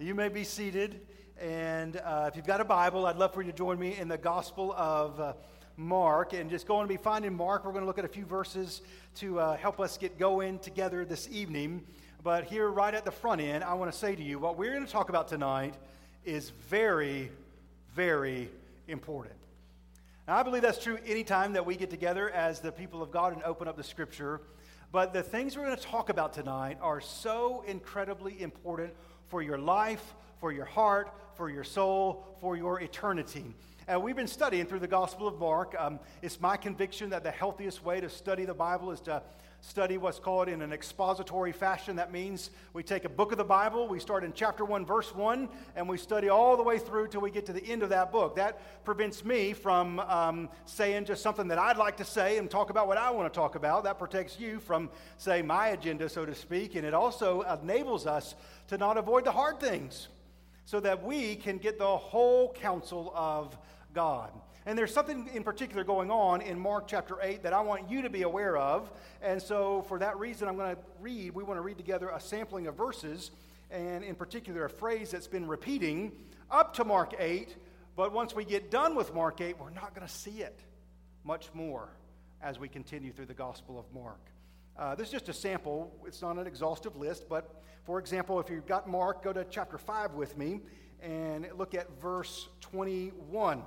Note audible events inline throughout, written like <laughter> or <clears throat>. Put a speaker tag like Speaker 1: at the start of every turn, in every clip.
Speaker 1: You may be seated. And uh, if you've got a Bible, I'd love for you to join me in the Gospel of uh, Mark. And just going to be finding Mark. We're going to look at a few verses to uh, help us get going together this evening. But here, right at the front end, I want to say to you what we're going to talk about tonight is very, very important. Now, I believe that's true anytime that we get together as the people of God and open up the Scripture. But the things we're going to talk about tonight are so incredibly important for your life, for your heart, for your soul, for your eternity. And we've been studying through the Gospel of Mark. Um, it's my conviction that the healthiest way to study the Bible is to study what's called in an expository fashion. That means we take a book of the Bible, we start in chapter 1, verse 1, and we study all the way through till we get to the end of that book. That prevents me from um, saying just something that I'd like to say and talk about what I want to talk about. That protects you from, say, my agenda, so to speak, and it also enables us to not avoid the hard things so that we can get the whole counsel of God. And there's something in particular going on in Mark chapter 8 that I want you to be aware of. And so, for that reason, I'm going to read, we want to read together a sampling of verses, and in particular, a phrase that's been repeating up to Mark 8. But once we get done with Mark 8, we're not going to see it much more as we continue through the Gospel of Mark. Uh, this is just a sample, it's not an exhaustive list, but for example, if you've got Mark, go to chapter 5 with me and look at verse 21.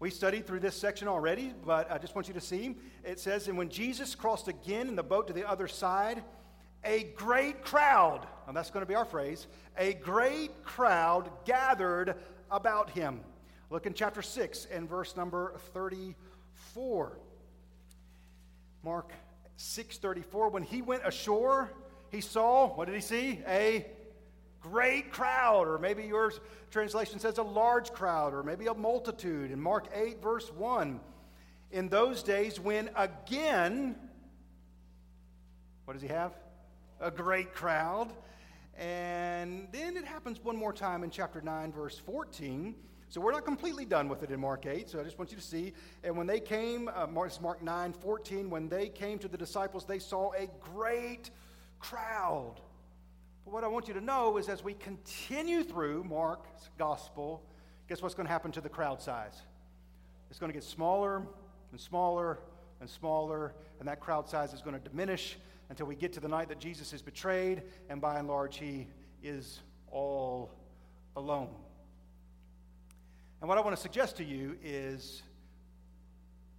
Speaker 1: We studied through this section already, but I just want you to see. It says, And when Jesus crossed again in the boat to the other side, a great crowd, and that's going to be our phrase, a great crowd gathered about him. Look in chapter 6 and verse number 34. Mark 6:34 when he went ashore, he saw, what did he see? A great crowd, or maybe your translation says a large crowd, or maybe a multitude. In Mark 8, verse 1, in those days when again, what does he have? A great crowd. And then it happens one more time in chapter 9, verse 14. So we're not completely done with it in Mark 8. So I just want you to see. And when they came, uh, Mark, Mark 9, 14, when they came to the disciples, they saw a great crowd but what I want you to know is as we continue through Mark's gospel, guess what's going to happen to the crowd size? It's going to get smaller and smaller and smaller, and that crowd size is going to diminish until we get to the night that Jesus is betrayed, and by and large, he is all alone. And what I want to suggest to you is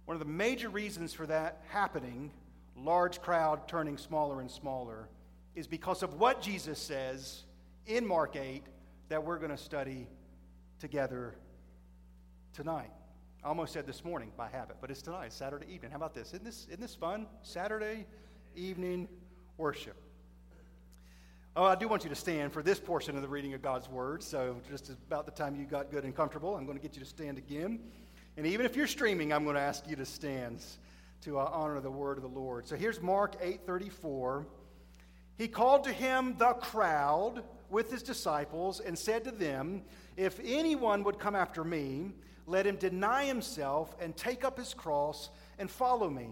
Speaker 1: one of the major reasons for that happening, large crowd turning smaller and smaller, is because of what Jesus says in Mark 8 that we're going to study together tonight. I almost said this morning by habit, but it's tonight, Saturday evening. How about this? Isn't this, isn't this fun? Saturday evening worship. Oh, I do want you to stand for this portion of the reading of God's Word. So, just about the time you got good and comfortable, I'm going to get you to stand again. And even if you're streaming, I'm going to ask you to stand to uh, honor the Word of the Lord. So, here's Mark 8:34. He called to him the crowd with his disciples and said to them, If anyone would come after me, let him deny himself and take up his cross and follow me.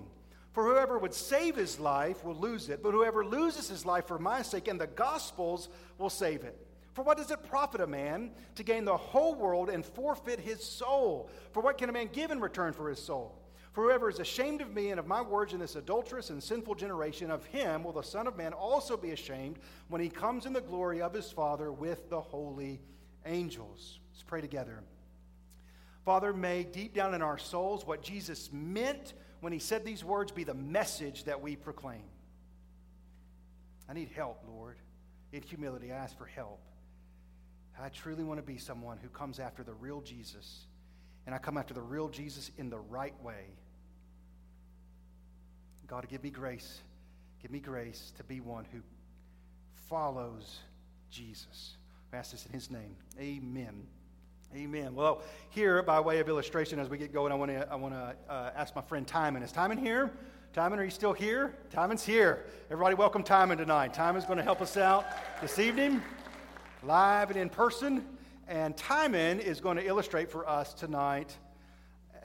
Speaker 1: For whoever would save his life will lose it, but whoever loses his life for my sake and the gospel's will save it. For what does it profit a man to gain the whole world and forfeit his soul? For what can a man give in return for his soul? For whoever is ashamed of me and of my words in this adulterous and sinful generation, of him will the Son of Man also be ashamed when he comes in the glory of his Father with the holy angels. Let's pray together. Father, may deep down in our souls what Jesus meant when he said these words be the message that we proclaim. I need help, Lord. In humility, I ask for help. I truly want to be someone who comes after the real Jesus, and I come after the real Jesus in the right way. God, give me grace. Give me grace to be one who follows Jesus. I ask this in his name. Amen. Amen. Well, here, by way of illustration, as we get going, I want to I want to uh, ask my friend Timon. Is Timon here? Timon, are you still here? Timon's here. Everybody, welcome Timon tonight. Timon's going to help us out this evening, live and in person. And Timon is going to illustrate for us tonight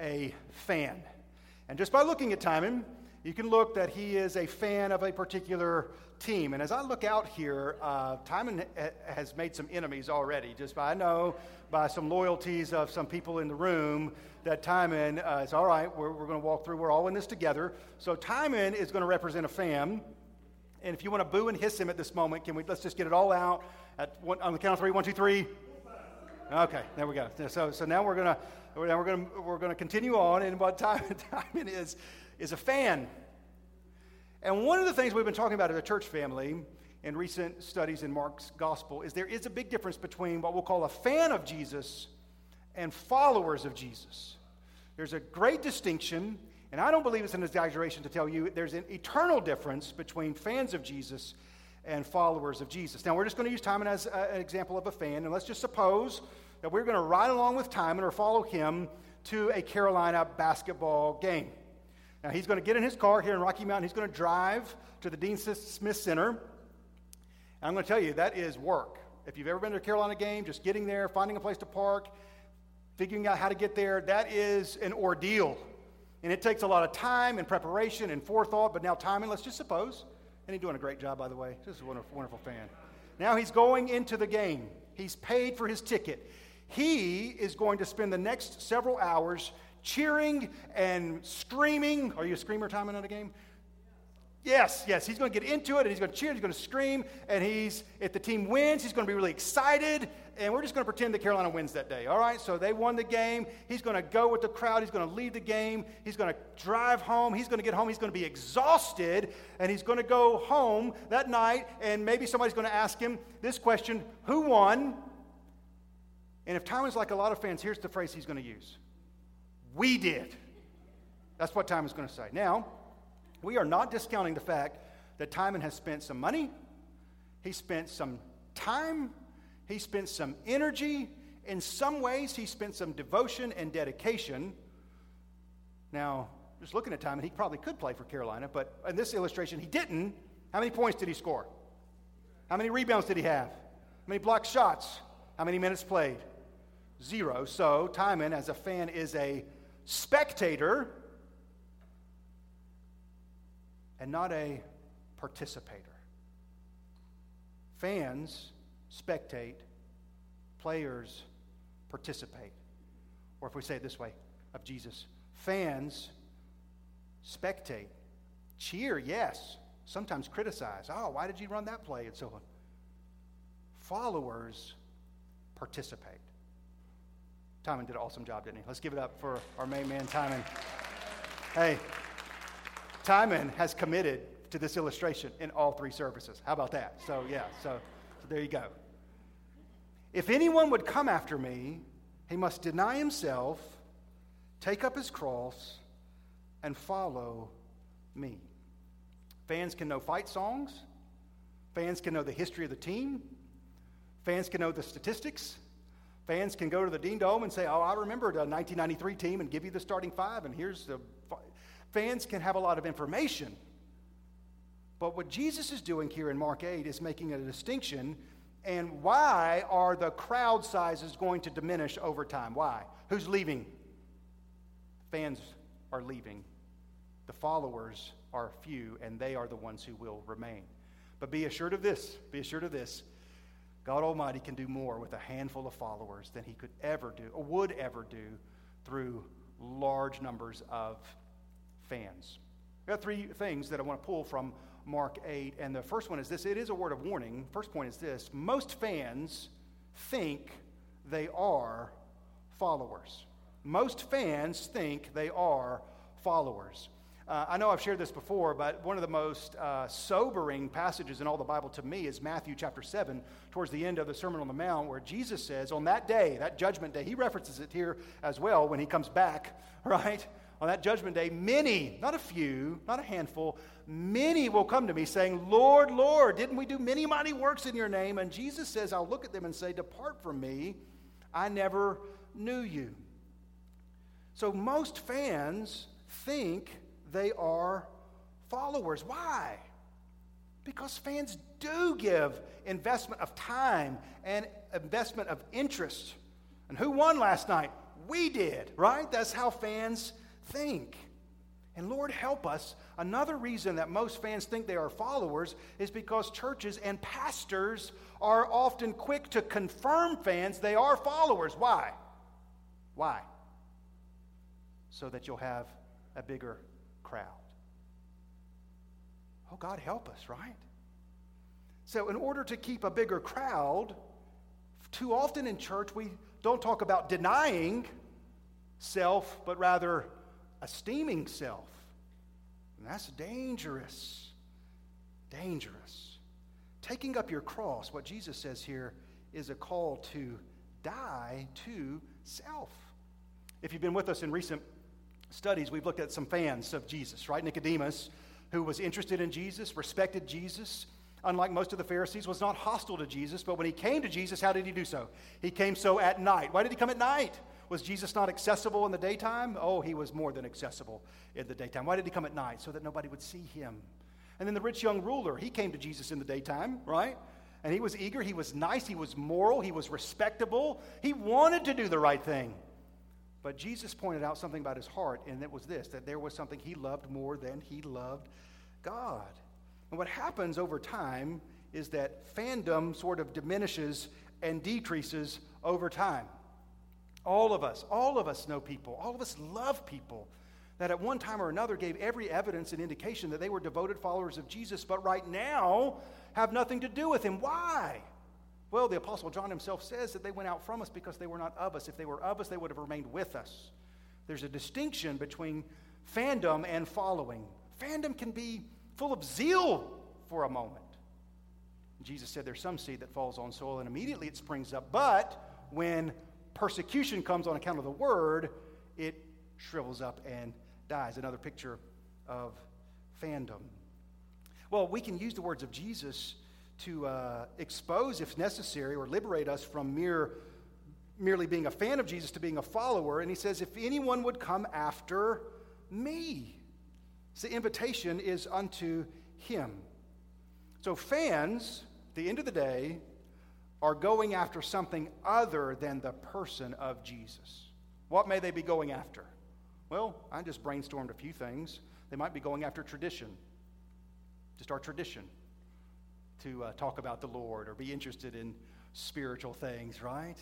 Speaker 1: a fan. And just by looking at Timon, you can look that he is a fan of a particular team. And as I look out here, uh, Timon has made some enemies already. Just by I know by some loyalties of some people in the room that Timon uh, is all right. We're, we're going to walk through. We're all in this together. So Timon is going to represent a fan. And if you want to boo and hiss him at this moment, can we? Let's just get it all out at one, on the count of three. One, two, three. Okay, there we go. So, so now we're gonna now we're gonna we're gonna continue on, and what time <laughs> Timon is is a fan. And one of the things we've been talking about as a church family in recent studies in Mark's gospel is there is a big difference between what we'll call a fan of Jesus and followers of Jesus. There's a great distinction, and I don't believe it's an exaggeration to tell you there's an eternal difference between fans of Jesus and followers of Jesus. Now, we're just going to use Timon as an example of a fan, and let's just suppose that we're going to ride along with Timon or follow him to a Carolina basketball game. Now, he's going to get in his car here in Rocky Mountain. He's going to drive to the Dean Smith Center. And I'm going to tell you, that is work. If you've ever been to a Carolina game, just getting there, finding a place to park, figuring out how to get there, that is an ordeal. And it takes a lot of time and preparation and forethought. But now, Timon, let's just suppose, and he's doing a great job, by the way. This is a wonderful, wonderful fan. Now he's going into the game. He's paid for his ticket. He is going to spend the next several hours cheering and screaming. Are you a screamer, Timon, in a game? Yes, yes. He's going to get into it and he's going to cheer, he's going to scream, and he's, if the team wins, he's going to be really excited, and we're just going to pretend that Carolina wins that day, all right? So they won the game. He's going to go with the crowd, he's going to lead the game, he's going to drive home, he's going to get home, he's going to be exhausted, and he's going to go home that night, and maybe somebody's going to ask him this question Who won? And if Timon's like a lot of fans, here's the phrase he's going to use we did. That's what Timon is going to say. Now, we are not discounting the fact that Timon has spent some money, he spent some time, he spent some energy. In some ways, he spent some devotion and dedication. Now, just looking at Timon, he probably could play for Carolina, but in this illustration, he didn't. How many points did he score? How many rebounds did he have? How many blocked shots? How many minutes played? Zero. So, Timon, as a fan, is a spectator and not a participator. Fans spectate, players participate. Or if we say it this way of Jesus, fans spectate, cheer, yes, sometimes criticize. Oh, why did you run that play? And so on. Followers participate. Timon did an awesome job, didn't he? Let's give it up for our main man, Timon. Hey, Timon has committed to this illustration in all three services. How about that? So, yeah, so, so there you go. If anyone would come after me, he must deny himself, take up his cross, and follow me. Fans can know fight songs, fans can know the history of the team, fans can know the statistics, Fans can go to the Dean Dome and say, Oh, I remember the 1993 team and give you the starting five, and here's the. Fans can have a lot of information. But what Jesus is doing here in Mark 8 is making a distinction. And why are the crowd sizes going to diminish over time? Why? Who's leaving? Fans are leaving. The followers are few, and they are the ones who will remain. But be assured of this be assured of this God Almighty can do more with a handful of followers than he could ever do or would ever do through large numbers of fans. I've got three things that I want to pull from Mark 8. And the first one is this it is a word of warning. First point is this most fans think they are followers. Most fans think they are followers. Uh, I know I've shared this before, but one of the most uh, sobering passages in all the Bible to me is Matthew chapter 7, towards the end of the Sermon on the Mount, where Jesus says, on that day, that judgment day, he references it here as well when he comes back, <laughs> right? On that judgment day, many, not a few, not a handful, many will come to me saying, Lord, Lord, didn't we do many mighty works in your name? And Jesus says, I'll look at them and say, Depart from me, I never knew you. So most fans think they are followers. Why? Because fans do give investment of time and investment of interest. And who won last night? We did, right? That's how fans think. And Lord, help us. Another reason that most fans think they are followers is because churches and pastors are often quick to confirm fans they are followers. Why? Why? So that you'll have a bigger crowd. Oh, God, help us, right? So, in order to keep a bigger crowd, too often in church we don't talk about denying self, but rather esteeming self. And that's dangerous. Dangerous. Taking up your cross, what Jesus says here, is a call to die to self. If you've been with us in recent studies, we've looked at some fans of Jesus, right? Nicodemus, who was interested in Jesus, respected Jesus, unlike most of the Pharisees, was not hostile to Jesus. But when he came to Jesus, how did he do so? He came so at night. Why did he come at night? Was Jesus not accessible in the daytime? Oh, he was more than accessible in the daytime. Why did he come at night? So that nobody would see him. And then the rich young ruler, he came to Jesus in the daytime, right? And he was eager, he was nice, he was moral, he was respectable. He wanted to do the right thing. But Jesus pointed out something about his heart, and it was this that there was something he loved more than he loved God. And what happens over time is that fandom sort of diminishes and decreases over time. All of us, all of us know people, all of us love people that at one time or another gave every evidence and indication that they were devoted followers of Jesus, but right now have nothing to do with him. Why? Well, the Apostle John himself says that they went out from us because they were not of us. If they were of us, they would have remained with us. There's a distinction between fandom and following. Fandom can be full of zeal for a moment. Jesus said there's some seed that falls on soil and immediately it springs up, but when persecution comes on account of the word, it shrivels up and dies. Another picture of fandom. Well, we can use the words of Jesus to uh, expose, if necessary, or liberate us from mere, merely being a fan of Jesus to being a follower. And he says, If anyone would come after me, the invitation is unto him. So, fans, the end of the day, are going after something other than the person of Jesus. What may they be going after? Well, I just brainstormed a few things. They might be going after tradition, just our tradition to uh, talk about the Lord or be interested in spiritual things, right?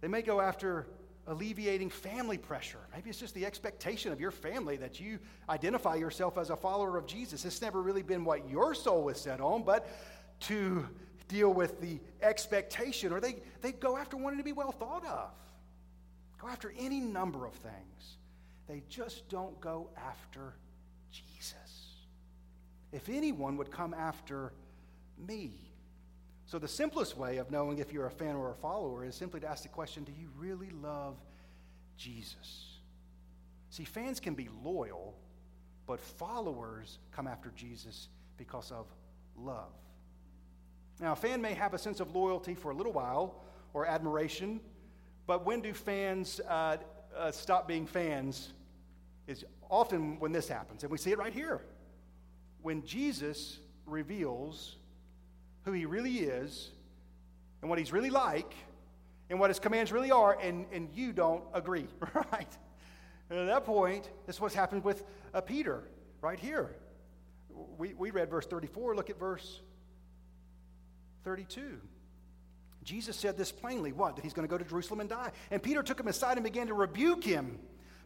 Speaker 1: They may go after alleviating family pressure. Maybe it's just the expectation of your family that you identify yourself as a follower of Jesus. It's never really been what your soul was set on, but to deal with the expectation, or they, they go after wanting to be well thought of, go after any number of things. They just don't go after. If anyone would come after me. So, the simplest way of knowing if you're a fan or a follower is simply to ask the question Do you really love Jesus? See, fans can be loyal, but followers come after Jesus because of love. Now, a fan may have a sense of loyalty for a little while or admiration, but when do fans uh, uh, stop being fans? Is often when this happens. And we see it right here. When Jesus reveals who he really is and what he's really like and what his commands really are, and, and you don't agree, <laughs> right? And at that point, this is what's happened with uh, Peter right here. We, we read verse 34. Look at verse 32. Jesus said this plainly what? That he's going to go to Jerusalem and die. And Peter took him aside and began to rebuke him.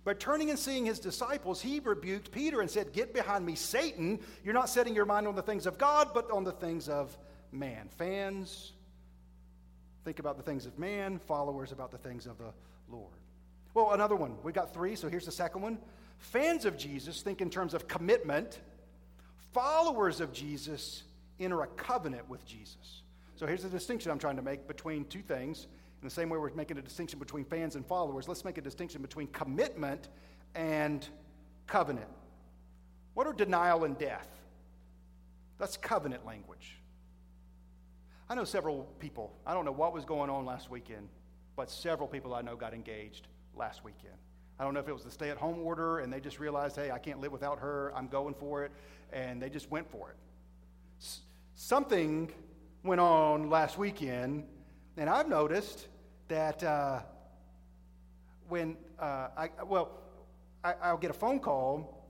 Speaker 1: But turning and seeing his disciples, he rebuked Peter and said, Get behind me, Satan. You're not setting your mind on the things of God, but on the things of man. Fans think about the things of man, followers about the things of the Lord. Well, another one. We got three, so here's the second one. Fans of Jesus think in terms of commitment, followers of Jesus enter a covenant with Jesus. So here's the distinction I'm trying to make between two things. In the same way we're making a distinction between fans and followers, let's make a distinction between commitment and covenant. What are denial and death? That's covenant language. I know several people, I don't know what was going on last weekend, but several people I know got engaged last weekend. I don't know if it was the stay at home order and they just realized, hey, I can't live without her, I'm going for it, and they just went for it. S- something went on last weekend, and I've noticed that uh, when uh, I, well, I, I'll get a phone call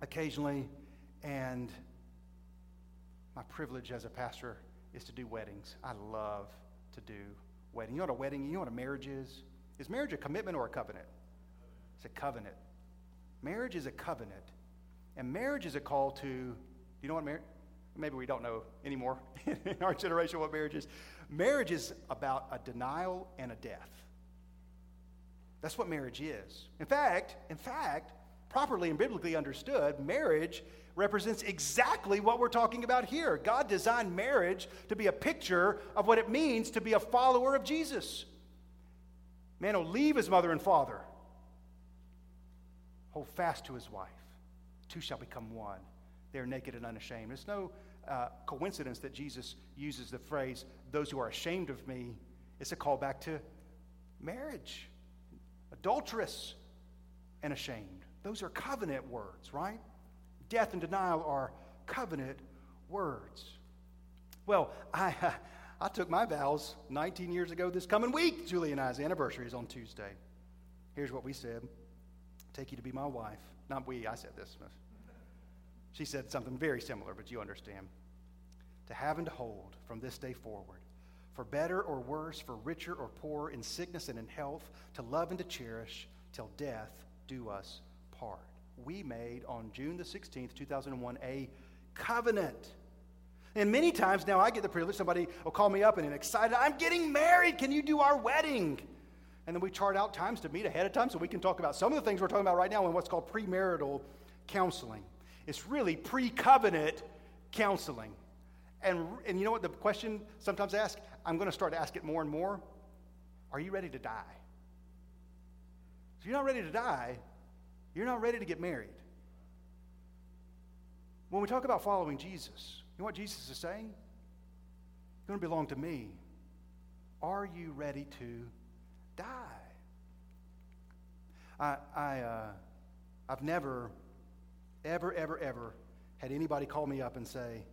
Speaker 1: occasionally, and my privilege as a pastor is to do weddings. I love to do wedding. You know what a wedding, you know what a marriage is? Is marriage a commitment or a covenant? It's a covenant. Marriage is a covenant. And marriage is a call to, do you know what marriage? Maybe we don't know anymore <laughs> in our generation what marriage is. Marriage is about a denial and a death. That's what marriage is. In fact, in fact, properly and biblically understood, marriage represents exactly what we're talking about here. God designed marriage to be a picture of what it means to be a follower of Jesus. Man will leave his mother and father, hold fast to his wife. Two shall become one. They are naked and unashamed. It's no uh, coincidence that Jesus uses the phrase, those who are ashamed of me. It's a callback to marriage, adulterous and ashamed. Those are covenant words, right? Death and denial are covenant words. Well, I, <laughs> I took my vows 19 years ago this coming week. Julie and I's anniversary is on Tuesday. Here's what we said Take you to be my wife. Not we, I said this. She said something very similar, but you understand. To have and to hold from this day forward, for better or worse, for richer or poorer, in sickness and in health, to love and to cherish till death do us part. We made on June the 16th, 2001, a covenant. And many times now I get the privilege, somebody will call me up and excited, I'm getting married. Can you do our wedding? And then we chart out times to meet ahead of time so we can talk about some of the things we're talking about right now in what's called premarital counseling. It's really pre covenant counseling. And, and you know what the question sometimes ask? I'm going to start to ask it more and more. Are you ready to die? If you're not ready to die, you're not ready to get married. When we talk about following Jesus, you know what Jesus is saying? You're going to belong to me. Are you ready to die? I, I, uh, I've never, ever, ever, ever had anybody call me up and say,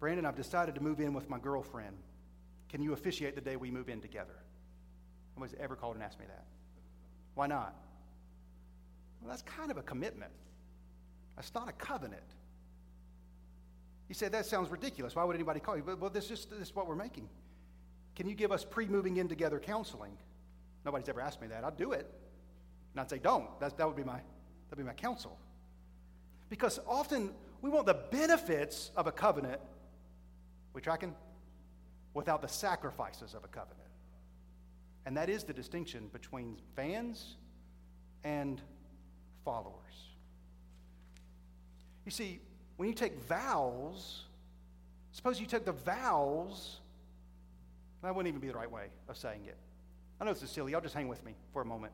Speaker 1: Brandon, I've decided to move in with my girlfriend. Can you officiate the day we move in together? Nobody's ever called and asked me that. Why not? Well, that's kind of a commitment. That's not a covenant. You say, that sounds ridiculous. Why would anybody call you? Well, this is, just, this is what we're making. Can you give us pre moving in together counseling? Nobody's ever asked me that. I'd do it. I'd say, don't. That, that, would be my, that'd be my counsel. Because often we want the benefits of a covenant we tracking? Without the sacrifices of a covenant. And that is the distinction between fans and followers. You see, when you take vows, suppose you took the vows, that wouldn't even be the right way of saying it. I know this is silly, y'all just hang with me for a moment.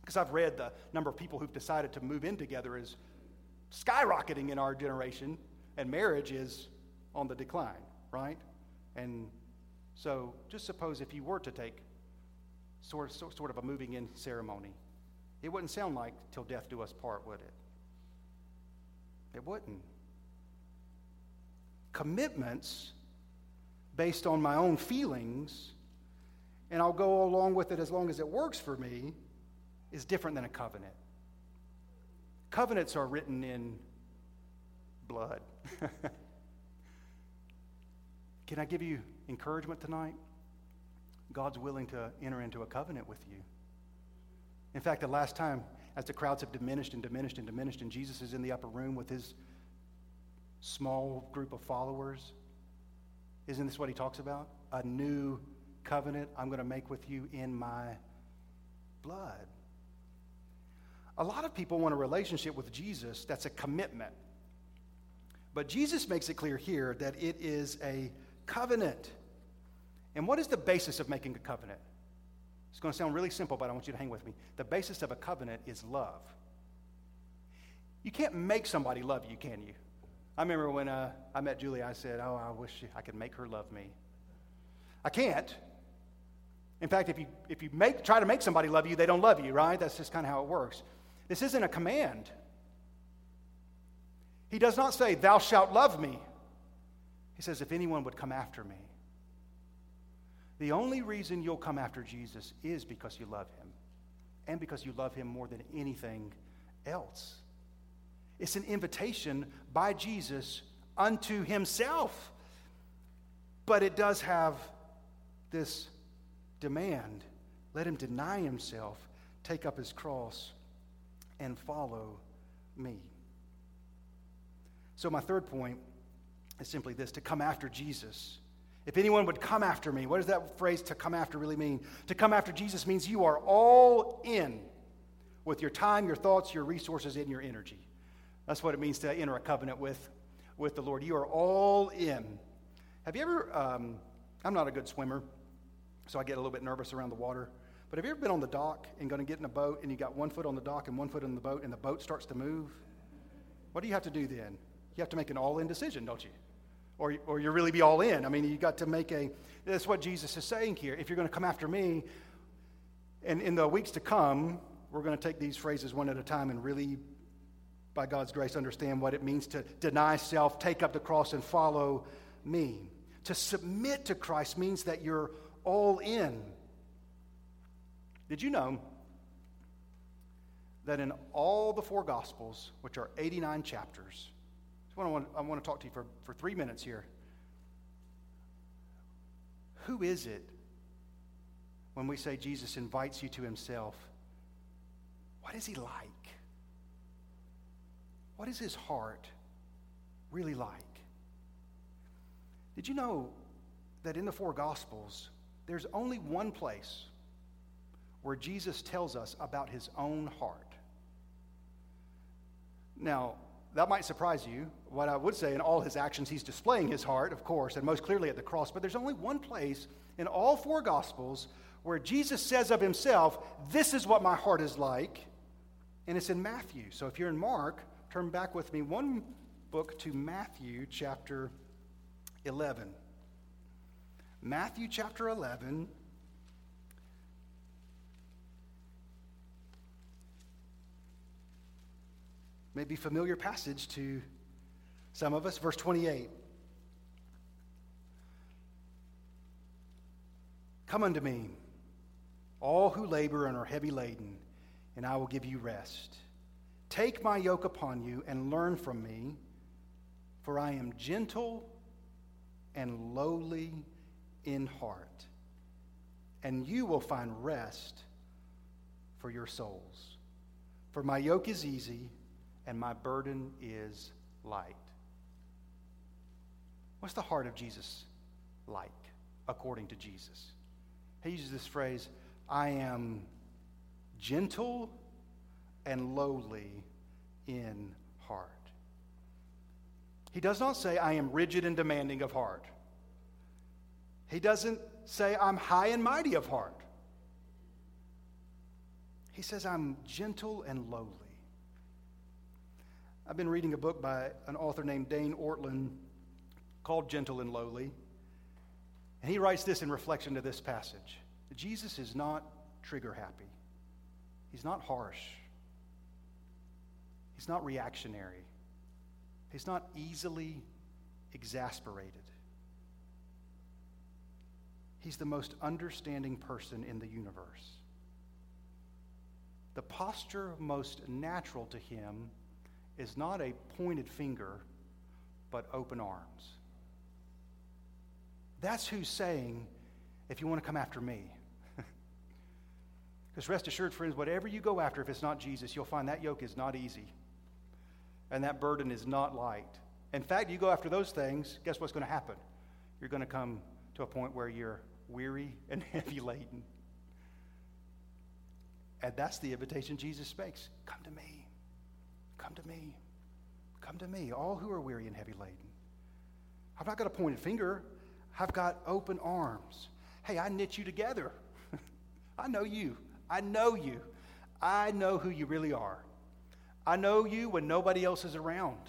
Speaker 1: Because I've read the number of people who've decided to move in together is skyrocketing in our generation, and marriage is on the decline right? And so just suppose if you were to take sort of, sort of a moving in ceremony, it wouldn't sound like till death do us part, would it? It wouldn't. Commitments based on my own feelings, and I'll go along with it as long as it works for me, is different than a covenant. Covenants are written in blood. <laughs> Can I give you encouragement tonight? God's willing to enter into a covenant with you. In fact, the last time, as the crowds have diminished and diminished and diminished, and Jesus is in the upper room with his small group of followers, isn't this what he talks about? A new covenant I'm going to make with you in my blood. A lot of people want a relationship with Jesus that's a commitment. But Jesus makes it clear here that it is a covenant. And what is the basis of making a covenant? It's going to sound really simple, but I want you to hang with me. The basis of a covenant is love. You can't make somebody love you, can you? I remember when uh, I met Julie, I said, Oh, I wish I could make her love me. I can't. In fact, if you, if you make, try to make somebody love you, they don't love you, right? That's just kind of how it works. This isn't a command. He does not say, Thou shalt love me. He says, If anyone would come after me, the only reason you'll come after Jesus is because you love him and because you love him more than anything else. It's an invitation by Jesus unto himself. But it does have this demand let him deny himself, take up his cross, and follow me. So, my third point is simply this to come after Jesus. If anyone would come after me, what does that phrase to come after really mean? To come after Jesus means you are all in with your time, your thoughts, your resources, and your energy. That's what it means to enter a covenant with, with the Lord. You are all in. Have you ever, um, I'm not a good swimmer, so I get a little bit nervous around the water. But have you ever been on the dock and going to get in a boat and you got one foot on the dock and one foot in the boat and the boat starts to move? What do you have to do then? You have to make an all in decision, don't you? Or, or you really be all in. I mean, you got to make a, that's what Jesus is saying here. If you're going to come after me, and in the weeks to come, we're going to take these phrases one at a time and really, by God's grace, understand what it means to deny self, take up the cross, and follow me. To submit to Christ means that you're all in. Did you know that in all the four Gospels, which are 89 chapters, I want, I want to talk to you for, for three minutes here. Who is it when we say Jesus invites you to himself? What is he like? What is his heart really like? Did you know that in the four Gospels, there's only one place where Jesus tells us about his own heart? Now, that might surprise you. What I would say in all his actions, he's displaying his heart, of course, and most clearly at the cross. But there's only one place in all four Gospels where Jesus says of himself, This is what my heart is like. And it's in Matthew. So if you're in Mark, turn back with me one book to Matthew chapter 11. Matthew chapter 11. Maybe familiar passage to some of us, verse 28. Come unto me, all who labor and are heavy laden, and I will give you rest. Take my yoke upon you and learn from me, for I am gentle and lowly in heart, and you will find rest for your souls. For my yoke is easy and my burden is light. What's the heart of Jesus like, according to Jesus? He uses this phrase I am gentle and lowly in heart. He does not say, I am rigid and demanding of heart. He doesn't say, I'm high and mighty of heart. He says, I'm gentle and lowly. I've been reading a book by an author named Dane Ortlund called Gentle and Lowly. And he writes this in reflection to this passage Jesus is not trigger happy, he's not harsh, he's not reactionary, he's not easily exasperated. He's the most understanding person in the universe. The posture most natural to him is not a pointed finger, but open arms. That's who's saying, if you want to come after me. <laughs> Because rest assured, friends, whatever you go after, if it's not Jesus, you'll find that yoke is not easy. And that burden is not light. In fact, you go after those things, guess what's going to happen? You're going to come to a point where you're weary <laughs> and heavy laden. And that's the invitation Jesus makes. Come to me. Come to me. Come to me, all who are weary and heavy laden. I've not got a pointed finger, I've got open arms. Hey, I knit you together. <laughs> I know you. I know you. I know who you really are. I know you when nobody else is around.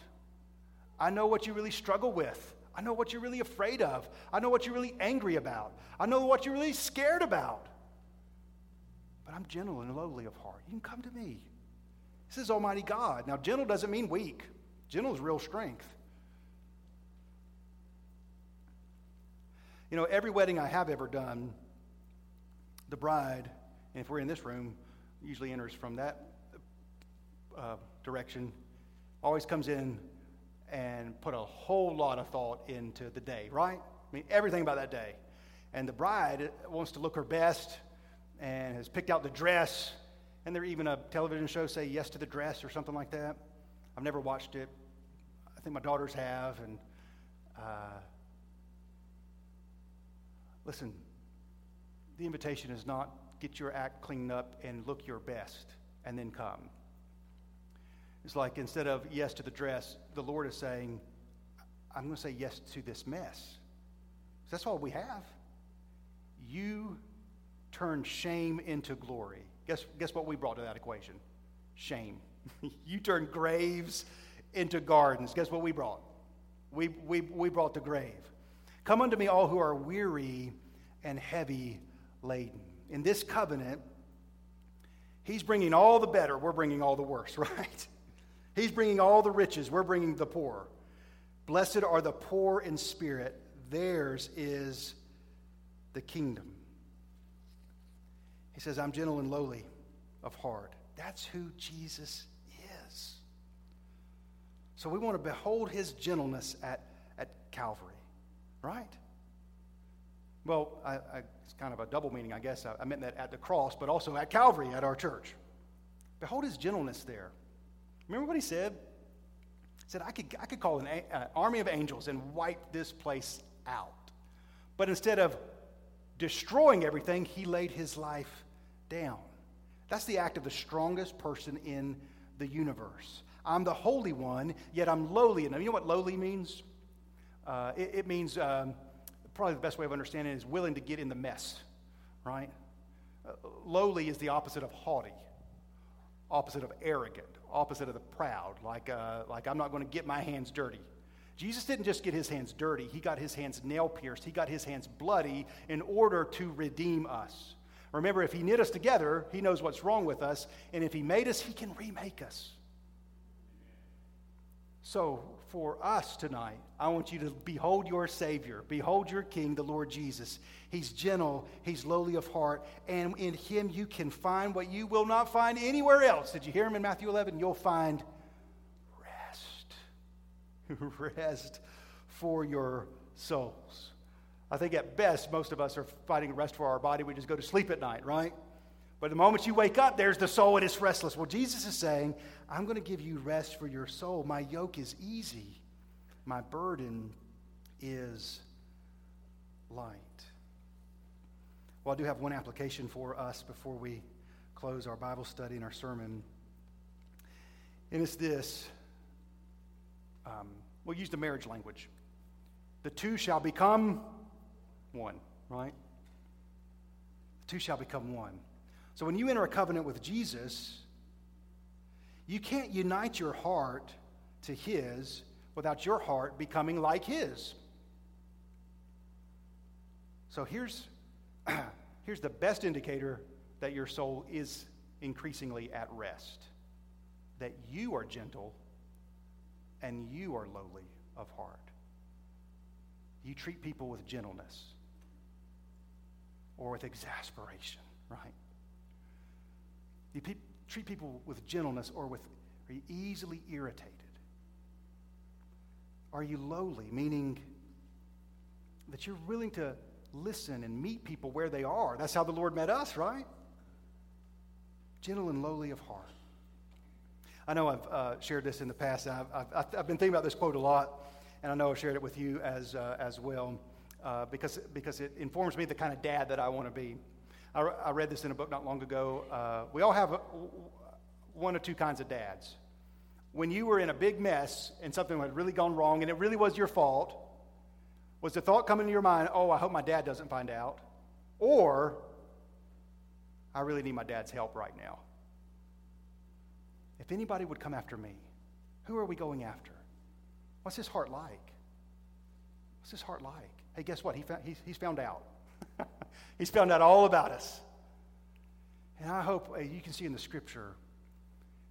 Speaker 1: I know what you really struggle with. I know what you're really afraid of. I know what you're really angry about. I know what you're really scared about. But I'm gentle and lowly of heart. You can come to me. This is Almighty God. Now, gentle doesn't mean weak, gentle is real strength. You know, every wedding I have ever done, the bride, and if we're in this room, usually enters from that uh, direction, always comes in and put a whole lot of thought into the day, right? I mean, everything about that day. And the bride wants to look her best and has picked out the dress. And there even a television show say yes to the dress or something like that. I've never watched it. I think my daughters have. And uh, listen, the invitation is not get your act cleaned up and look your best and then come. It's like instead of yes to the dress, the Lord is saying, I'm going to say yes to this mess. That's all we have. You turn shame into glory. Guess, guess what we brought to that equation? Shame. <laughs> you turn graves into gardens. Guess what we brought? We, we, we brought the grave. Come unto me, all who are weary and heavy laden. In this covenant, He's bringing all the better, we're bringing all the worse, <laughs> right? He's bringing all the riches, we're bringing the poor. Blessed are the poor in spirit, theirs is the kingdom. He says, I'm gentle and lowly of heart. That's who Jesus is. So we want to behold his gentleness at, at Calvary, right? Well, I, I, it's kind of a double meaning, I guess. I, I meant that at the cross, but also at Calvary at our church. Behold his gentleness there. Remember what he said? He said, I could, I could call an uh, army of angels and wipe this place out. But instead of destroying everything, he laid his life down. That's the act of the strongest person in the universe. I'm the Holy One, yet I'm lowly. And you know what lowly means? Uh, it, it, means um, probably the best way of understanding it is willing to get in the mess, right? Uh, lowly is the opposite of haughty, opposite of arrogant, opposite of the proud, like, uh, like I'm not going to get my hands dirty. Jesus didn't just get his hands dirty, he got his hands nail pierced, he got his hands bloody in order to redeem us. Remember, if he knit us together, he knows what's wrong with us, and if he made us, he can remake us. So, for us tonight, I want you to behold your Savior, behold your King, the Lord Jesus. He's gentle, He's lowly of heart, and in Him you can find what you will not find anywhere else. Did you hear Him in Matthew 11? You'll find rest. <laughs> rest for your souls. I think at best, most of us are fighting rest for our body. We just go to sleep at night, right? But the moment you wake up, there's the soul and it's restless. Well, Jesus is saying, I'm going to give you rest for your soul. My yoke is easy, my burden is light. Well, I do have one application for us before we close our Bible study and our sermon. And it's this um, we'll use the marriage language. The two shall become one, right? The two shall become one. So when you enter a covenant with Jesus, you can't unite your heart to his without your heart becoming like his. So here's, <clears throat> here's the best indicator that your soul is increasingly at rest that you are gentle and you are lowly of heart. You treat people with gentleness or with exasperation, right? You treat people with gentleness or with, are you easily irritated? Are you lowly, meaning that you're willing to listen and meet people where they are? That's how the Lord met us, right? Gentle and lowly of heart. I know I've uh, shared this in the past. I've, I've, I've, been thinking about this quote a lot, and I know I've shared it with you as, uh, as well uh, because, because it informs me the kind of dad that I want to be. I, I, read this in a book not long ago. Uh, we all have a, one or two kinds of dads. When you were in a big mess and something had really gone wrong and it really was your fault, was the thought coming to your mind, oh, I hope my dad doesn't find out? Or, I really need my dad's help right now. If anybody would come after me, who are we going after? What's his heart like? What's his heart like? Hey, guess what? He found, he's, he's found out. <laughs> he's found out all about us. And I hope uh, you can see in the scripture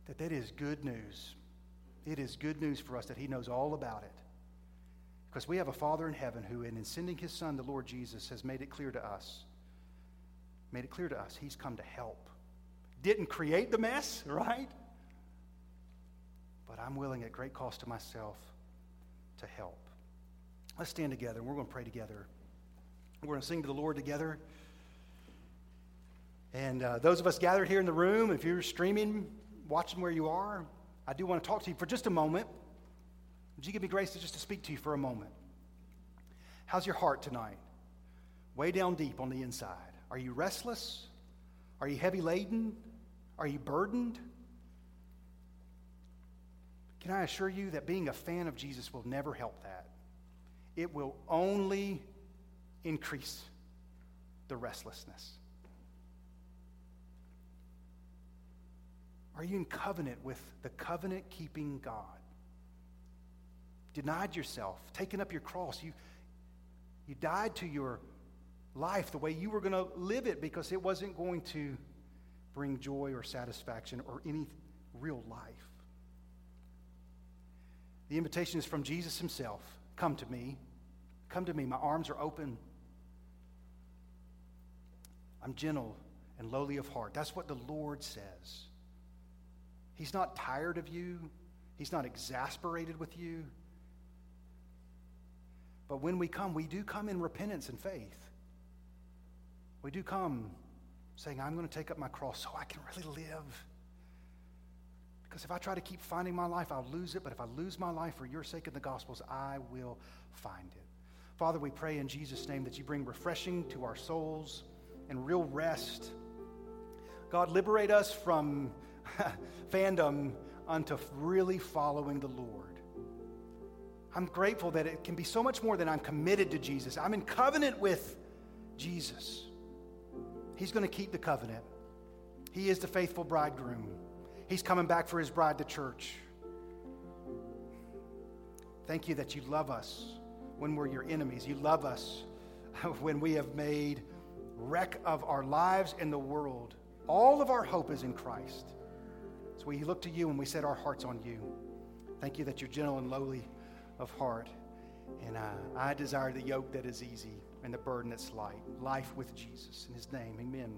Speaker 1: that that is good news. It is good news for us that he knows all about it. Because we have a Father in heaven who, in sending his Son, the Lord Jesus, has made it clear to us. Made it clear to us he's come to help. Didn't create the mess, <laughs> right? but I'm willing at great cost to myself to help. Let's stand together and we're going to pray together. We're going to sing to the Lord together. And uh, those of us gathered here in the room, if you're streaming, watching where you are, I do want to talk to you for just a moment. Would you give me grace to just to speak to you for a moment? How's your heart tonight? Way down deep on the inside. Are you restless? Are you heavy laden? Are you burdened? Can I assure you that being a fan of Jesus will never help that? It will only increase the restlessness. Are you in covenant with the covenant keeping God? Denied yourself, taken up your cross. You, you died to your life the way you were going to live it because it wasn't going to bring joy or satisfaction or any real life. The invitation is from Jesus himself Come to me. Come to me. My arms are open. I'm gentle and lowly of heart. That's what the Lord says. He's not tired of you, He's not exasperated with you. But when we come, we do come in repentance and faith. We do come saying, I'm going to take up my cross so I can really live. Because if I try to keep finding my life, I'll lose it. But if I lose my life for your sake in the Gospels, I will find it. Father, we pray in Jesus' name that you bring refreshing to our souls and real rest. God, liberate us from <laughs> fandom unto really following the Lord. I'm grateful that it can be so much more than I'm committed to Jesus. I'm in covenant with Jesus. He's going to keep the covenant. He is the faithful bridegroom. He's coming back for his bride, the church. Thank you that you love us when we're your enemies. You love us <laughs> when we have made wreck of our lives and the world. All of our hope is in Christ. So we look to you and we set our hearts on you. Thank you that you're gentle and lowly of heart. And uh, I desire the yoke that is easy and the burden that's light. Life with Jesus. In his name, amen.